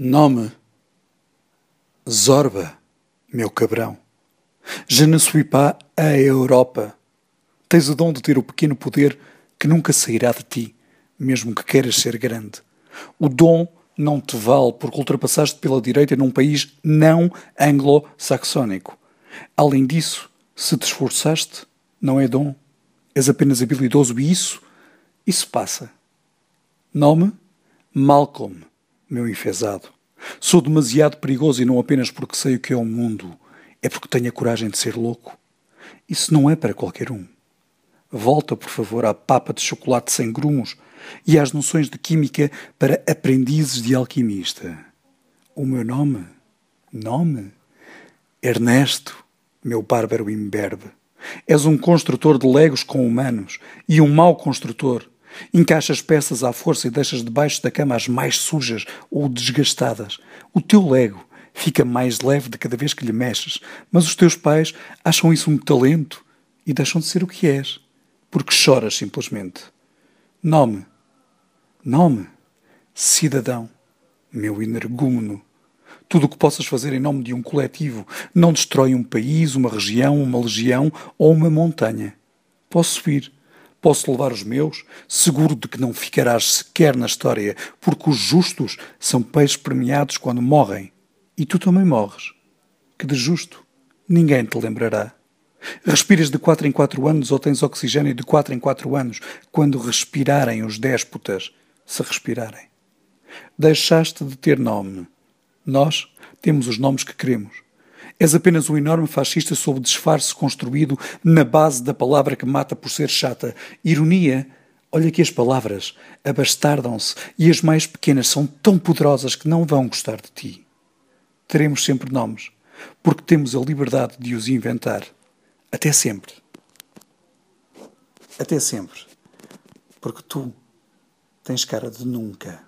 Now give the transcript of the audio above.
Nome Zorba, meu cabrão. Je ne suis pas a Europa. Tens o dom de ter o pequeno poder que nunca sairá de ti, mesmo que queiras ser grande. O dom não te vale porque ultrapassaste pela direita num país não anglo-saxónico. Além disso, se te esforçaste, não é dom. És apenas habilidoso e isso, isso passa. Nome? Malcolm meu enfesado. Sou demasiado perigoso e não apenas porque sei o que é o mundo, é porque tenho a coragem de ser louco. Isso não é para qualquer um. Volta, por favor, à papa de chocolate sem grumos e às noções de química para aprendizes de alquimista. O meu nome? Nome? Ernesto, meu bárbaro imberbe. És um construtor de legos com humanos e um mau construtor Encaixas peças à força e deixas debaixo da cama as mais sujas ou desgastadas. O teu lego fica mais leve de cada vez que lhe mexes, mas os teus pais acham isso um talento e deixam de ser o que és, porque choras simplesmente. Nome. Nome. Cidadão. Meu energúmeno. Tudo o que possas fazer em nome de um coletivo não destrói um país, uma região, uma legião ou uma montanha. Posso vir Posso levar os meus, seguro de que não ficarás sequer na história, porque os justos são peixes premiados quando morrem. E tu também morres. Que de justo ninguém te lembrará. Respiras de quatro em quatro anos ou tens oxigênio de quatro em quatro anos, quando respirarem os déspotas, se respirarem. Deixaste de ter nome. Nós temos os nomes que queremos. És apenas um enorme fascista sob disfarce construído na base da palavra que mata por ser chata. Ironia. Olha que as palavras abastardam-se e as mais pequenas são tão poderosas que não vão gostar de ti. Teremos sempre nomes, porque temos a liberdade de os inventar. Até sempre. Até sempre. Porque tu tens cara de nunca.